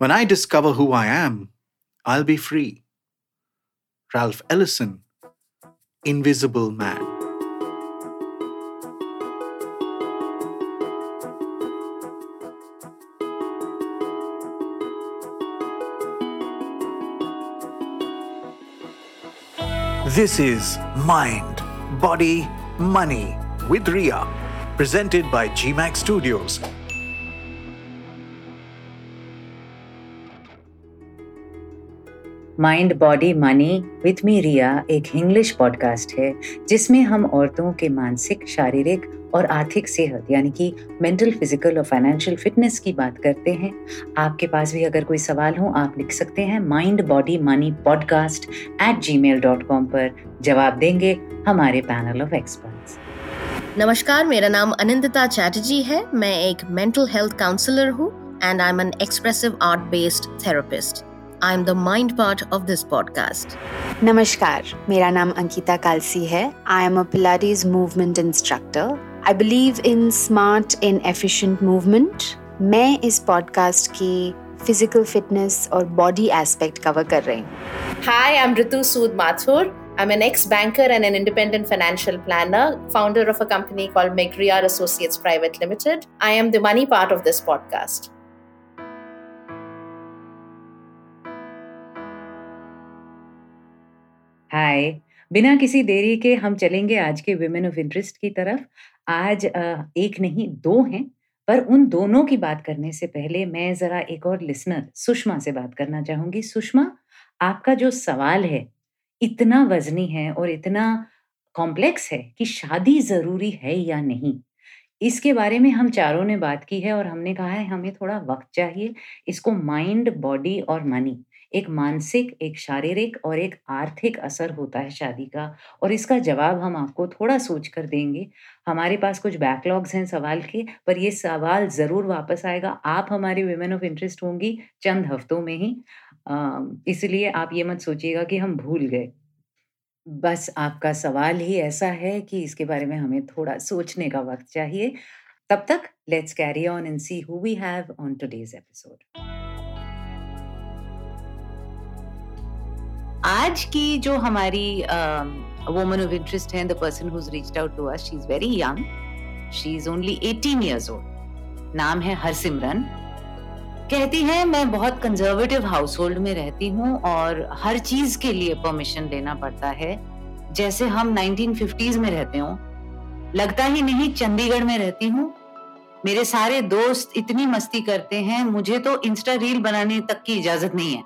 When I discover who I am, I'll be free. Ralph Ellison, Invisible Man. This is Mind, Body, Money with Ria, presented by GMAX Studios. Mind body money with me Riya एक English podcast है, जिसमें हम औरतों के मानसिक, शारीरिक और आर्थिक सेहत, यानी कि मेंटल फ़िज़िकल और फाइनेंशियल फिटनेस की बात करते हैं। आपके पास भी अगर कोई सवाल हो, आप लिख सकते हैं mind body money podcast at Gmail dot com पर। जवाब देंगे हमारे पैनल ऑफ़ एक्सपर्ट्स नमस्कार, मेरा नाम अनिंदिता चैटर्जी है। मैं एक मेंटल हेल्थ काउंसलर हूँ and I am an expressive art based therapist I am the mind part of this podcast नमस्कार मेरा नाम अंकिता कालसी है I am a pilates movement instructor I believe in smart in efficient movement मैं इस podcast की physical fitness और body aspect cover कर रही हूँ hi I am Ritu Sood Mathur I'm an ex banker and an independent financial planner, founder of a company called Megriar Associates Private Limited. I am the money part of this podcast. Hi. बिना किसी देरी के हम चलेंगे आज के women of interest की तरफ़। आज एक नहीं, दो हैं, पर उन दोनों की बात करने से पहले मैं ज़रा एक और लिसनर, सुषमा से बात करना चाहूँगी। सुषमा, आपका जो सवाल है, इतना वजनी है और इतना कॉम्प्लेक्स है कि शादी ज़रूरी है या नहीं? इसके बारे में हम चारों ने बात की है और हमने कहा है, हमें थोड़ा वक्त चाहिए, इसको माइंड बॉडी और मनी एक मानसिक, एक शारीरिक और एक आर्थिक असर होता है शादी का और इसका जवाब हम आपको थोड़ा सोच कर देंगे। हमारे पास कुछ बैकलॉग्स हैं सवाल के, पर ये सवाल ज़रूर वापस आएगा। आप हमारी वुमेन ऑफ़ इंटरेस्ट होंगी चंद हफ्तों में ही। इसलिए आप ये मत सोचिएगा कि हम भूल गए। बस आपका सवाल ही ऐसा है कि इसके बारे में हमें थोड़ा सोचने का वक्त चाहिए। तब तक let's carry on and see who we have on today's episode आज की जो हमारी वुमन ऑफ़ इंटरेस्ट है the person who's reached out to us she is very young she is only 18 years old नाम है हरसिमरन। कहती है, मैं बहुत कंजर्वेटिव हाउस होल्ड में रहती हूँ और हर चीज़ के लिए परमिशन लेना पड़ता है। जैसे हम 1950s में रहते हो, लगता ही नहीं चंडीगढ़ में रहती हूँ। मेरे सारे दोस्त इतनी मस्ती करते हैं, मुझे तो इंस्टा रील बनाने तक की इजाज़त नहीं है।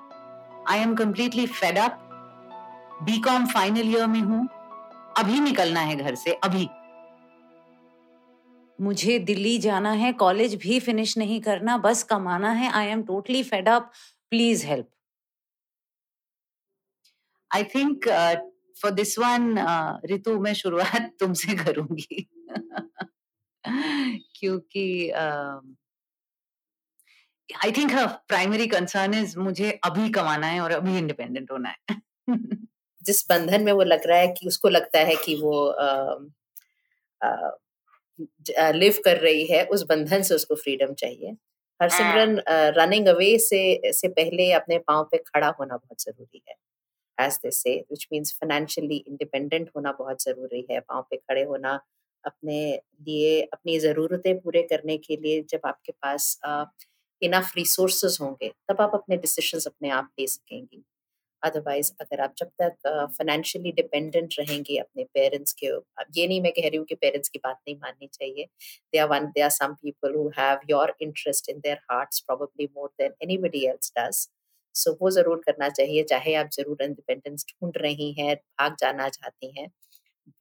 I am completely fed up BCom final year में हूँ। अभी निकलना है घर से अभी। मुझे दिल्ली जाना है कॉलेज भी फिनिश नहीं करना बस कमाना है। I am totally fed up please help I think for this one Ritu मैं शुरुआत तुमसे करूँगी। क्योंकि I think primary concern is मुझे अभी कमाना है और अभी इंडिपेंडेंट होना है। जिस बंधन में वो लग रहा है कि उसको लगता है कि वो लिव कर रही है उस बंधन से उसको फ्रीडम चाहिए। हरसिमरन रनिंग अवे से से पहले अपने पाँव पे खड़ा होना बहुत ज़रूरी है। एज दे से विच मीन्स फाइनेंशियली इंडिपेंडेंट होना बहुत ज़रूरी है। पाँव पे खड़े होना अपने लिए अपनी ज़रूरतें पूरे करने के लिए जब आपके पास इनफ रिसोर्सेज होंगे तब आप अपने डिसीजंस अपने आप ले सकेंगी। अदरवाइज़ अगर आप जब तक फाइनेंशियली डिपेंडेंट रहेंगे अपने पेरेंट्स के, अब ये नहीं मैं कह रही हूँ कि पेरेंट्स की बात नहीं माननी चाहिए। They are one they are some people who have your interest in their hearts probably more than anybody else does so वो ज़रूर करना चाहिए, चाहे आप ज़रूर इंडिपेंडेंस ढूंढ रही हैं, भाग जाना चाहती हैं।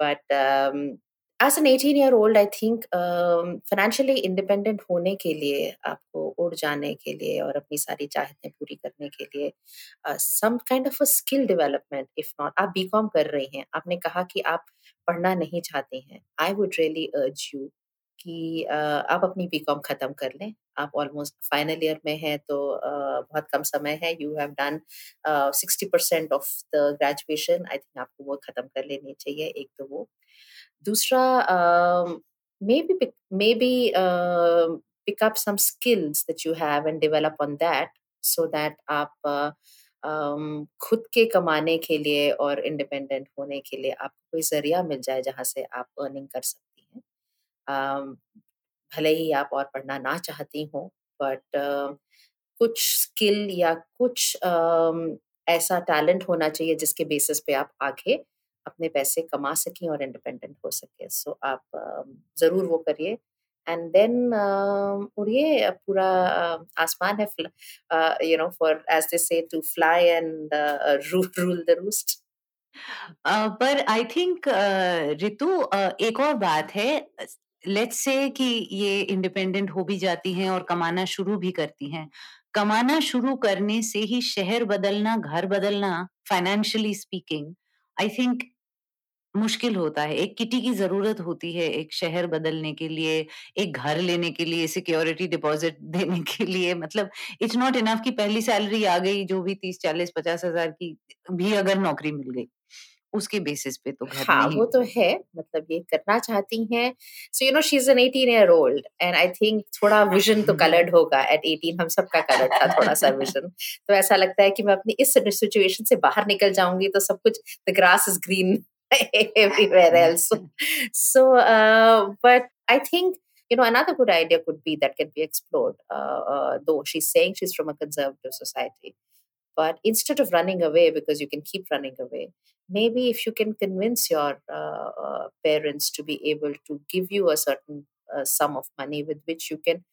But as an eighteen year old I think financially independent होने के लिए आपको उड़ जाने के लिए और अपनी सारी चाहतें पूरी करने के लिए some kind of a skill development if not आप बी कॉम कर रही हैं। आपने कहा कि आप पढ़ना नहीं चाहती हैं। I would really urge you कि uh, आप अपनी बी कॉम ख़त्म कर लें। आप ऑलमोस्ट फाइनल ईयर में हैं तो uh, बहुत कम समय है। You have done sixty percent of the graduation I think आपको वो ख़त्म कर लेनी चाहिए एक तो वो। दूसरा maybe maybe pick up some skills that you have and develop on that so that आप खुद के कमाने के लिए और इंडिपेंडेंट होने के लिए आपको कोई ज़रिया मिल जाए जहाँ से आप अर्निंग कर सकती हैं। भले ही आप और पढ़ना ना चाहती हो बट कुछ स्किल या कुछ ऐसा टैलेंट होना चाहिए जिसके बेसिस पे आप आगे अपने पैसे कमा सकें और इंडिपेंडेंट हो सके। सो so, आप ज़रूर वो करिए। एंड देन उड़िए पूरा आसमान है you know for as they say to fly and rule the roost पर आई थिंक रितु एक और बात है लेट्स से कि ये इंडिपेंडेंट हो भी जाती हैं और कमाना शुरू भी करती हैं। कमाना शुरू करने से ही शहर बदलना घर बदलना फाइनेंशियली स्पीकिंग आई थिंक मुश्किल होता है। एक किटी की ज़रूरत होती है एक शहर बदलने के लिए एक घर लेने के लिए सिक्योरिटी डिपॉजिट देने के लिए। मतलब इट्स नॉट इनफ कि पहली सैलरी आ गई जो भी तीस चालीस पचास हज़ार की भी अगर नौकरी मिल गई उसके बेसिस पे तो घर हाँ नहीं वो तो है मतलब ये करना चाहती हैं। So you know she is an 18 year old and I think थोड़ा विजन तो कलर्ड होगा एट 18 हम सबका कलर्ड था थोड़ा सा विजन तो ऐसा लगता है कि मैं अपनी इस सिचुएशन से बाहर निकल जाऊँगी तो सब कुछ the grass is green everywhere else. so, uh, but I think you know another good idea could be that can be explored. Uh, uh, though she's saying she's from a conservative society, but instead of running away because you can keep running away, maybe if you can convince your uh, uh, parents to be able to give you a certain uh, sum of money with which you can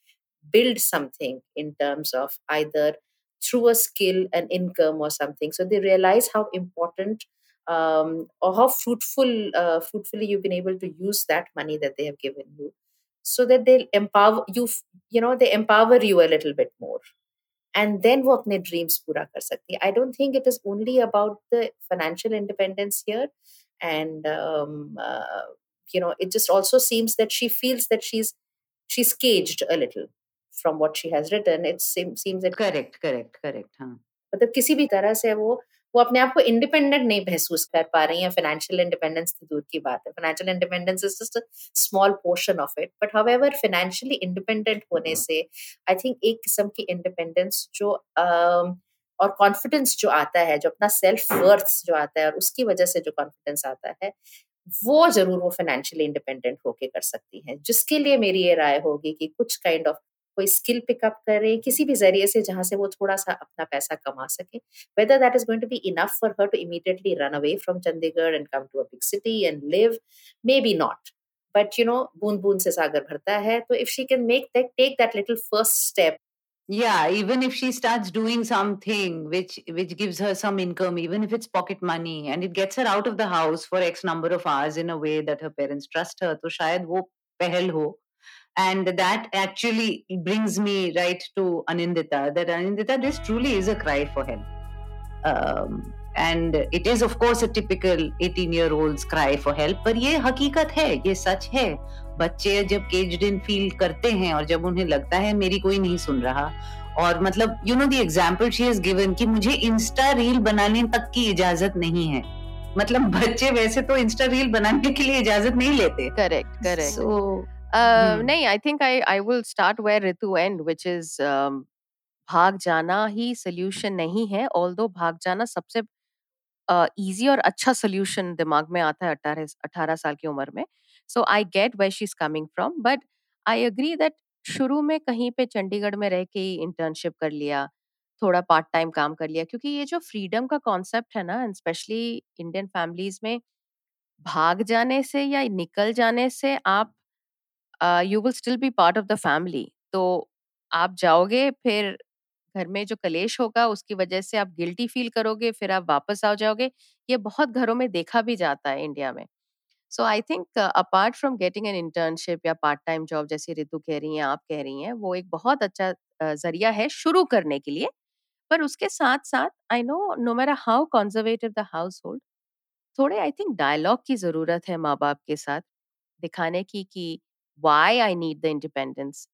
build something in terms of either through a skill an income or something so they realize how important um, or how fruitful uh, fruitfully you've been able to use that money that they have given you so that they'll empower you you know they empower you a little bit more and then वो अपने dreams पूरा कर सकती I don't think it is only about the financial independence here and um, uh, you know it just also seems that she feels that she's she's caged a little from what she has written it seems seems that correct correct correct हाँ मतलब किसी भी तरह से वो वो अपने आप को इंडिपेंडेंट नहीं महसूस कर पा रही हैं। फाइनेंशियल इंडिपेंडेंस तो दूर की बात है। Financial independence is just small portion of it but however financially independent होने से आई थिंक एक किस्म की इंडिपेंडेंस जो uh, और कॉन्फिडेंस जो आता है जो अपना सेल्फ वर्थ जो आता है और उसकी वजह से जो कॉन्फिडेंस आता है वो ज़रूर वो फाइनेंशियली इंडिपेंडेंट होके कर सकती हैं। जिसके लिए मेरी ये राय होगी कि कुछ काइंड ऑफ़ कोई स्किल पिकअप करे किसी भी ज़रिए से जहाँ से वो थोड़ा सा अपना पैसा कमा सके whether that is going to be enough for her to immediately run away from Chandigarh and come to a big city and live maybe not but you know बूंद बूंद से सागर भरता है तो if she can make that take that little first step yeah even if she starts doing something which which gives her some income even if it's pocket money and it gets her out of the house for x number of hours in a way that her parents trust her to shayad wo pehal ho and that actually brings me right to Anindita that Anindita, this truly is a cry for help. Um, and it is of course a typical 18 year old's cry for help पर ये हकीकत है ये सच है। बच्चे जब caged इन feel करते हैं और जब उन्हें लगता है मेरी कोई नहीं सुन रहा। और मतलब you know the example she has given कि मुझे इंस्टा रील बनाने तक की इजाज़त नहीं है। मतलब बच्चे वैसे तो इंस्टा रील बनाने के लिए इजाज़त नहीं लेते। Correct correct so Uh, Hmm. नहीं I think I I will start where Ritu and which is भाग जाना ही सोल्यूशन नहीं है ऑल दो भाग जाना सबसे इजी और अच्छा सोल्यूशन दिमाग में आता है अठारह अठारह साल की उम्र में so I get where she is coming from but I agree that शुरू में कहीं पे चंडीगढ़ में रह के ही इंटर्नशिप कर लिया थोड़ा पार्ट टाइम काम कर लिया क्योंकि ये जो फ्रीडम का कॉन्सेप्ट है ना स्पेशली इंडियन फैमिलीज़ में भाग जाने से या निकल जाने से आप you will still be part of the family तो आप जाओगे, फिर घर में जो कलेश होगा, उसकी वजह से आप गिल्टी फील करोगे, फिर आप वापस आ जाओगे। ये बहुत घरों में देखा भी जाता है इंडिया में। So I think apart from getting an internship या पार्ट टाइम जॉब जैसे ऋतु कह रही हैं, आप कह रही हैं, वो एक बहुत अच्छा ज़रिया है शुरू करने के लिए। पर उसके साथ साथ आई नो नो मेरा how conservative the household थोड़े आई थिंक डायलॉग की ज़रूरत है माँ बाप के साथ, दिखाने की कि why I need the independence.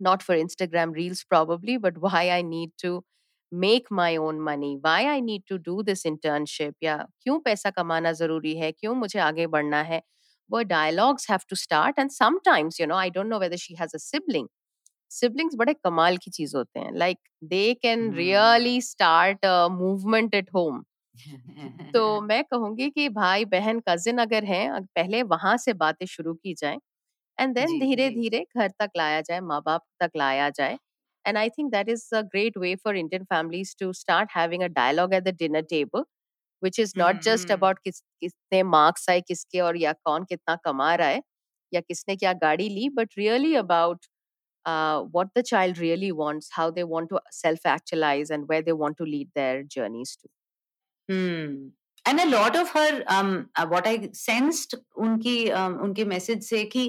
Not for Instagram reels, probably, but why I need to make my own money, why I need to do this internship, या क्यों पैसा कमाना ज़रूरी है क्यों मुझे आगे बढ़ना है वो dialogues have to start and sometimes you know i don't know whether she has a sibling siblings बड़े कमाल की चीज़ होते हैं like they can hmm really start movement at home तो मैं कहूँगी कि भाई बहन कजिन अगर हैं पहले वहाँ से बातें शुरू की जाए एंड देन धीरे धीरे घर तक लाया जाए माँ बाप तक लाया जाए। And I think that is a great way for Indian families to start having dialogue at the dinner table which is not just about किस किसने मार्क्स आए किसके और या कौन कितना कमा रहा है या किसने क्या गाड़ी ली but really about what the child really wants how they want to self actualize and way they want to lead their journeys to and a lot of her what I sensed उनकी um, उनके message से कि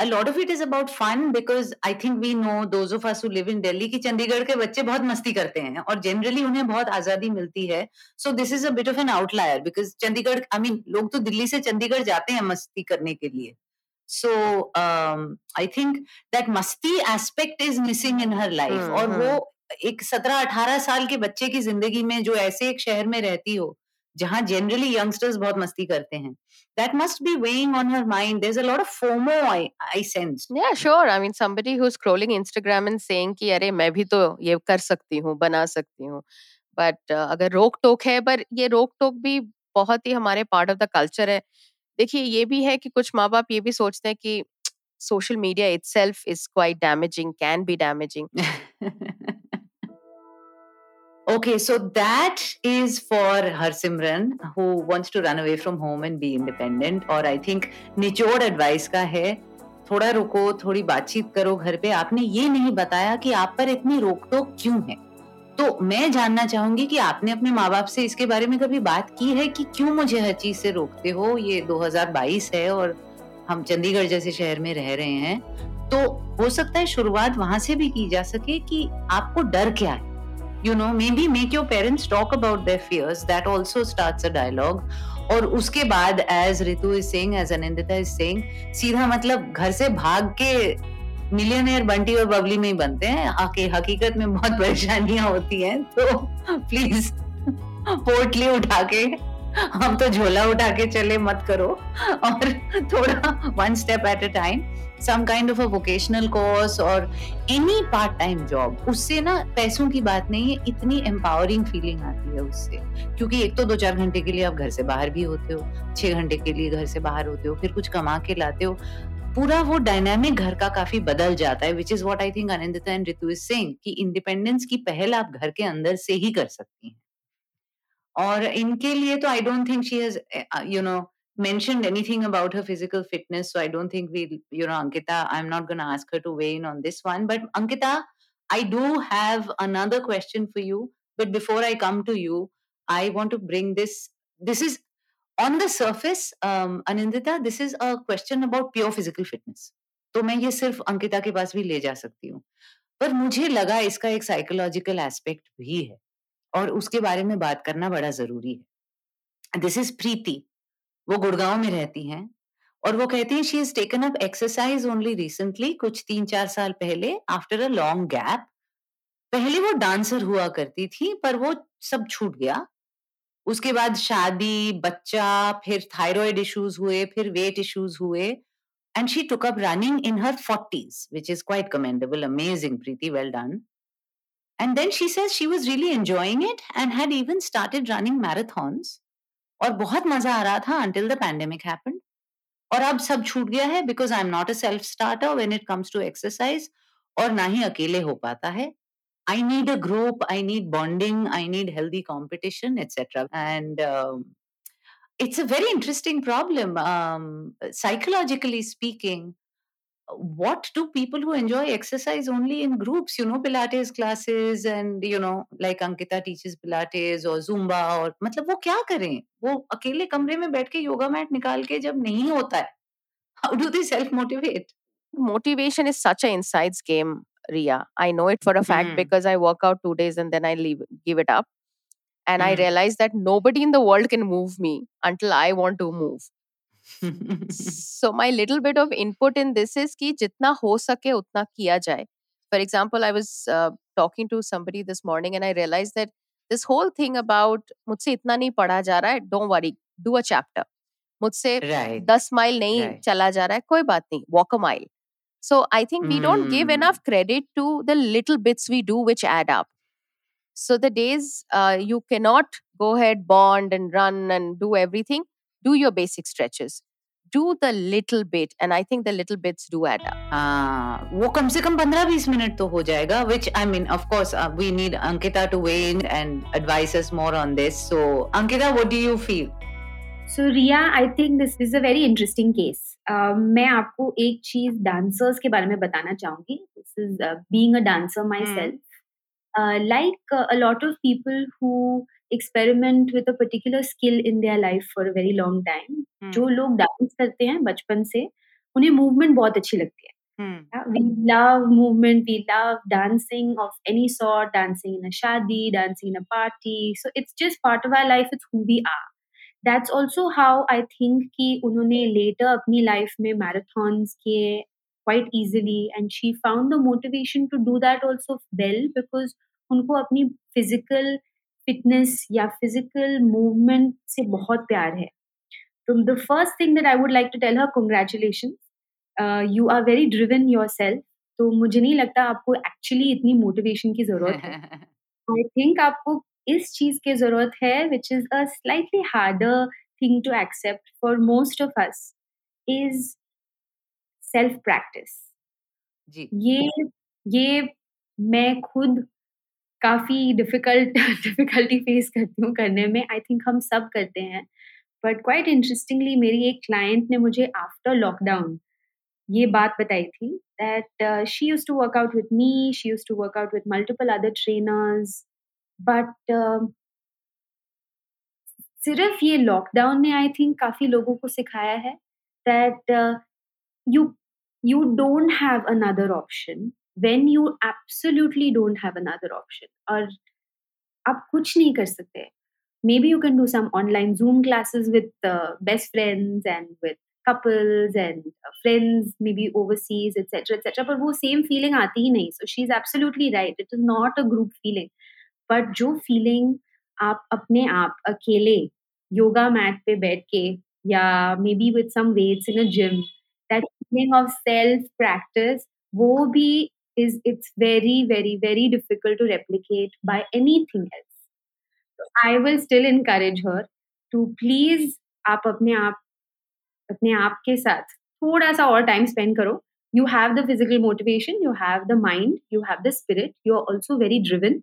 a lot of it is about fun because I think we know those of us live in Delhi की चंडीगढ़ के बच्चे बहुत मस्ती करते हैं और जनरली उन्हें बहुत आज़ादी मिलती है। So this is a bit of an outlier because Chandigarh I mean लोग तो दिल्ली से चंडीगढ़ जाते हैं मस्ती करने के लिए। So I think that masti aspect is missing in her life और वो हम्म। एक सत्रह अठारह साल के बच्चे की ज़िंदगी में जो ऐसे एक शहर में रहती हो जहाँ जनरली यंगस्टर्स बहुत मस्ती करते हैं। That must be weighing on her mind there is a lot of FOMO I I sense yeah sure. I mean somebody who's scrolling instagram and saying कि अरे मैं भी तो ये कर सकती हूँ बना सकती हूँ। बट अगर रोक टोक है पर ये रोक टोक भी बहुत ही हमारे पार्ट ऑफ़ द कल्चर है। देखिए ये भी है कि कुछ माँ बाप ये भी सोचते हैं कि social media itself is quite damaging can be damaging. Okay, so that is for Harsimran who wants to run away from home and be independent. और I think निचोड़ एडवाइस का है थोड़ा रुको थोड़ी बातचीत करो घर पे। आपने ये नहीं बताया कि आप पर इतनी रोक टोक क्यों है। तो मैं जानना चाहूँगी कि आपने अपने माँ बाप से इसके बारे में कभी बात की है कि क्यों मुझे हर चीज़ से रोकते हो? ये 2022 है और हम चंडीगढ़ जैसे शहर में रह रहे हैं। तो हो सकता है शुरुआत वहाँ से भी की जा सके कि आपको डर क्या है? You may be make your parents talk about their fears that also starts a dialogue और उसके बाद as Ritu is saying as Anindita is saying सीधा मतलब घर से भाग के मिलियनियर बंटी और बबली में ही बनते हैं। आके हकीकत में बहुत परेशानियाँ होती हैं तो प्लीज़ पोटली उठा के हम तो झोला उठा के चले, मत करो। और थोड़ा one step at a time some kind of a vocational course और एनी पार्ट टाइम जॉब उससे ना पैसों की बात नहीं है, इतनी एम्पावरिंग फीलिंग आती है उससे। क्योंकि एक तो दो चार घंटे के लिए आप घर से बाहर भी होते हो, छह घंटे के लिए घर से बाहर होते हो, फिर कुछ कमा के लाते हो। पूरा वो डायनामिक घर का काफ़ी बदल जाता है which is what I think Anandita and Ritu is saying कि इंडिपेंडेंस की पहल आप घर के अंदर से ही कर सकती हैं। और इनके लिए तो I don't think she has you know mentioned anything about her physical fitness so i don't think we you know ankita i'm not going to ask her to weigh in on this one but ankita i do have another question for you but before i come to you i want to bring this this is on the surface um, anindita this is a question about pure physical fitness तो मैं ये सिर्फ़ अंकिता के पास भी ले जा सकती हूँ पर मुझे लगा इसका एक साइकोलॉजिकल एस्पेक्ट भी है और उसके बारे में बात करना बड़ा ज़रूरी है। दिस इज़ प्रीति वो गुड़गांव में रहती हैं और वो कहती हैं she is taken up exercise only recently कुछ तीन चार साल पहले आफ्टर अ लॉन्ग गैप पहले वो डांसर हुआ करती थी, पर वो सब छूट गया। उसके बाद शादी, बच्चा, फिर थायराइड इश्यूज़ हुए, फिर वेट इश्यूज़ हुए and she took up running in her forties which is quite commendable amazing Preeti well done And then she says she was really enjoying it and had even started running marathons. और बहुत मजा आ रहा था until the pandemic happened. और अब सब छूट गया है because I'm not a self starter when it comes to exercise और ना ही अकेले हो पाता है. I need a group, I need bonding, I need healthy competition, etc. And um, it's a very interesting problem. Um, psychologically speaking, what do people who enjoy exercise only in groups you know pilates classes and you know like ankita teaches pilates or zumba और मतलब वो क्या करें वो अकेले कमरे में बैठ के योगा मैट निकाल के जब नहीं होता है how do they self motivate motivation is such an insides game ria i know it for a fact Hmm. because i work out two days and then i leave give it up and i Hmm. realize that nobody in the world can move me until i want to move So my little bit of input in this is कि जितना हो सके उतना किया जाए। For example I was talking to Sami this morning and I realise that this whole thing about मुझसे इतना नहीं पढ़ा जा रहा है don't worry do a chapter मुझसे दस माइल नहीं चला जा रहा है कोई बात नहीं walk a mile so I think we don't give an of credit to the little bits we do which add up so the days you cannot go had bond and run and do everything do your basic stretches. Do the little bit, and I think the little bits do add up. हाँ वो कम से कम पंद्रह बीस minute तो हो जाएगा which I mean of course we need Ankita to weigh in and advise us more on this so Ankita what do you feel so Riya I think this is a very interesting case मैं आपको एक चीज dancers के बारे में बताना चाहूंगी this is being a dancer my self like uh, a lot of people experiment with a particular skill in their life for a very long time जो लोग डांस करते हैं बचपन से उन्हें मूवमेंट बहुत अच्छी लगती है we love movement. We love dancing of any sort, dancing in a shadi, dancing in a party. So it's just part of our life. It's who we are. That's also how I think कि उन्होंने later अपनी life में marathons किए quite easily and she found the motivation to do that also well because उनको अपनी physical fitness या physical movement से बहुत प्यार है. तो the first thing that I would like to tell her, congratulations. Uh, you are very driven yourself. तो मुझे नहीं लगता आपको एक्चुअली इतनी मोटिवेशन की ज़रूरत है आई थिंक आपको इस चीज़ की ज़रूरत है which is a slightly harder thing to accept for most of us is self practice जी ये ये मैं खुद काफ़ी डिफ़िकल्ट डिफिकल्टी फेस करती हूँ करने में। आई थिंक हम सब करते हैं। बट क्वाइट इंटरेस्टिंगली मेरी एक क्लाइंट ने मुझे आफ्टर लॉकडाउन ये बात बताई थी that she used to work out me she used to work out multiple other trainers but सिर्फ़ ये लॉकडाउन ने आई थिंक काफ़ी लोगों को सिखाया है that you you don't have another option. When you absolutely don't have another option और आप कुछ नहीं कर सकते maybe you can do some online zoom classes with uh, best friends and with couples and uh, friends maybe overseas etc etc पर वो same feeling आती ही नहीं so she's absolutely right it is not a group feeling but जो feeling आप अपने आप अकेले yoga mat पे बैठ के या maybe with some weights in a gym that feeling of self practice wo bhi is it's very very very difficult to replicate by anything else so i will still encourage her to please आप अपने आप अपने आप के साथ थोड़ा सा और टाइम स्पेंड करो you have the physical motivation you have the mind you have the spirit you're also very driven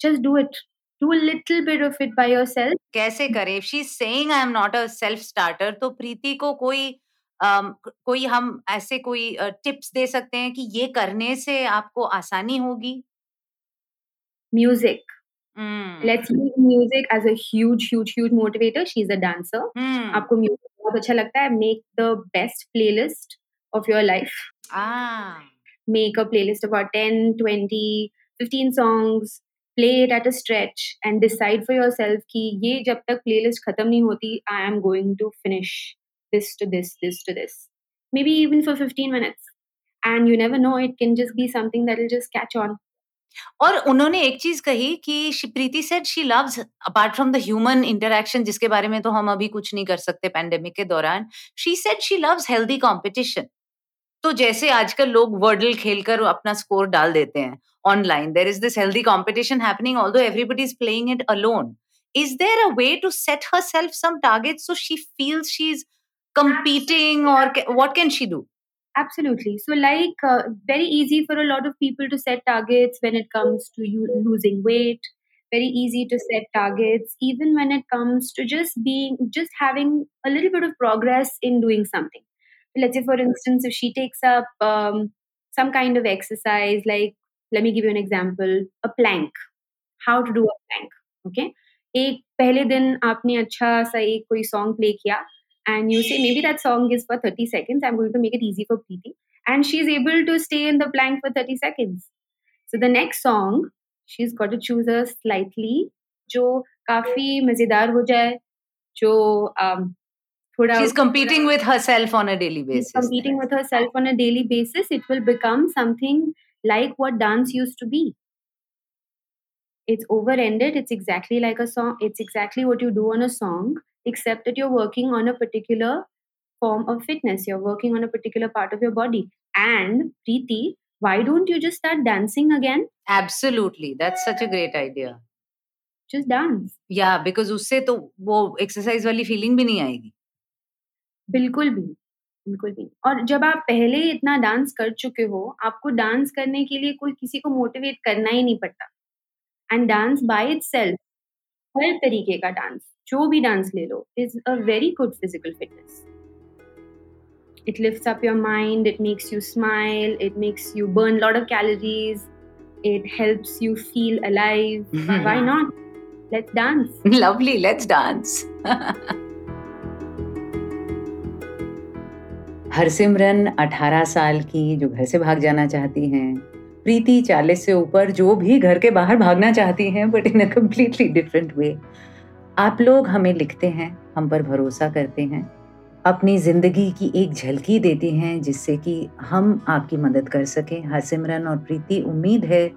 just do it do a little bit of it by yourself कैसे करे she is saying I am not a self starter तो प्रीति को कोई कोई हम ऐसे कोई tips दे सकते हैं कि ये करने से आपको आसानी होगी? Music. Let's hmm. Music as a huge huge motivator she is a dancer. Hmm. आपको म्यूज़िक बहुत अच्छा लगता है make the best playlist of your life make a playlist about 10 20 15 songs play it at a stretch and decide for yourself की ये जब तक playlist खत्म नहीं होती I am going to finish this to this this to this. Maybe even for 15 minutes. And you never know, it can just be something that will just catch on. और उन्होंने एक चीज़ कही कि Preeti said she loves apart from the human interaction जिसके बारे में तो हम अभी कुछ नहीं कर सकते पैंडेमिक के दौरान she said she loves healthy competition तो जैसे आजकल लोग वर्डल खेलकर अपना स्कोर डाल देते हैं online there is this healthy competition happening although everybody is playing it alone is there a way to set herself some targets so she feels she's competing or ca- what can she do Absolutely. So, like, uh, very easy for a lot of people to set targets when it comes to you losing weight. Very easy to set targets, even when it comes to just being, just having a little bit of progress in doing something. Let's say, for instance, if she takes up um, some kind of exercise, like, let me give you an example, a plank. How to do a plank. Okay. एक पहले दिन आपने अच्छा सा एक कोई song play किया and you say maybe that song is for 30 seconds i'm going to make it easy for preeti and she's able to stay in the plank for 30 seconds so the next song she's got to choose a slightly जो काफी मजेदार हो जाए जो um, थोड़ा she's competing with herself on a daily She's basis competing with herself on a daily basis it will become something like what dance used to be it's over ended it's exactly like a song it's exactly what you do on a song Except that you're working on a particular form of fitness you're working on a particular part of your body And Preeti, why don't you just start dancing again? Absolutely. That's such a great idea. Just dance. Yeah, because उससे तो वो exercise वाली feeling भी नहीं आएगी बिल्कुल भी बिल्कुल भी और जब आप पहले ही इतना डांस कर चुके हो आपको डांस करने के लिए कोई किसी को मोटिवेट करना ही नहीं पड़ता एंड डांस बाय इटसेल्फ हर तरीके का डांस जो भी डांस ले लो is a very good physical fitness it lifts up your mind it makes you smile it makes you burn a lot of calories it helps you feel alive mm-hmm. why not let's dance lovely let's dance Harsimran 18 साल की जो घर से भाग जाना चाहती हैं प्रीति 40 से ऊपर जो भी घर के बाहर भागना चाहती हैं but in a completely different way आप लोग हमें लिखते हैं, हम पर भरोसा करते हैं, अपनी ज़िंदगी की एक झलकी देते हैं, जिससे कि हम आपकी मदद कर सकें। हरसिमरन और प्रीति, उम्मीद है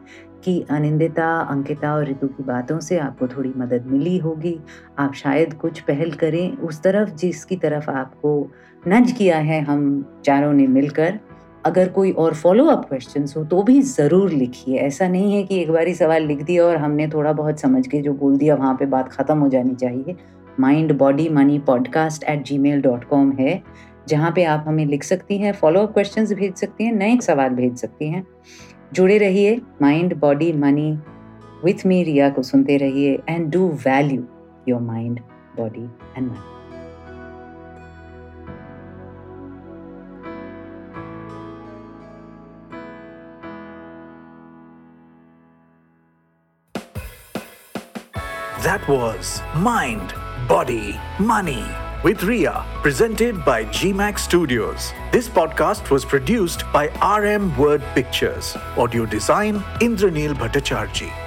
कि अनिंदिता, अंकिता और ऋतु की बातों से आपको थोड़ी मदद मिली होगी। आप शायद कुछ पहल करें। उस तरफ़ जिसकी तरफ़ आपको नज किया है, हम चारों ने मिलकर अगर कोई और फॉलो अप क्वेश्चन हो तो भी ज़रूर लिखिए। ऐसा नहीं है कि एक बार ही सवाल लिख दिया और हमने थोड़ा बहुत समझ के जो बोल दिया, वहाँ पे बात ख़त्म हो जानी चाहिए। Mind body money podcast at gmail dot com है, जहाँ पे आप हमें लिख सकती हैं फॉलो अप क्वेश्चन भेज सकती हैं, नए सवाल भेज सकती हैं। जुड़े रहिए mind body money with me Riya को सुनते रहिए and do value your mind body and money That was Mind, Body, Money with Ria, presented by GMAX Studios. This podcast was produced by RM Word Pictures. Audio design Indranil Bhattacharjee.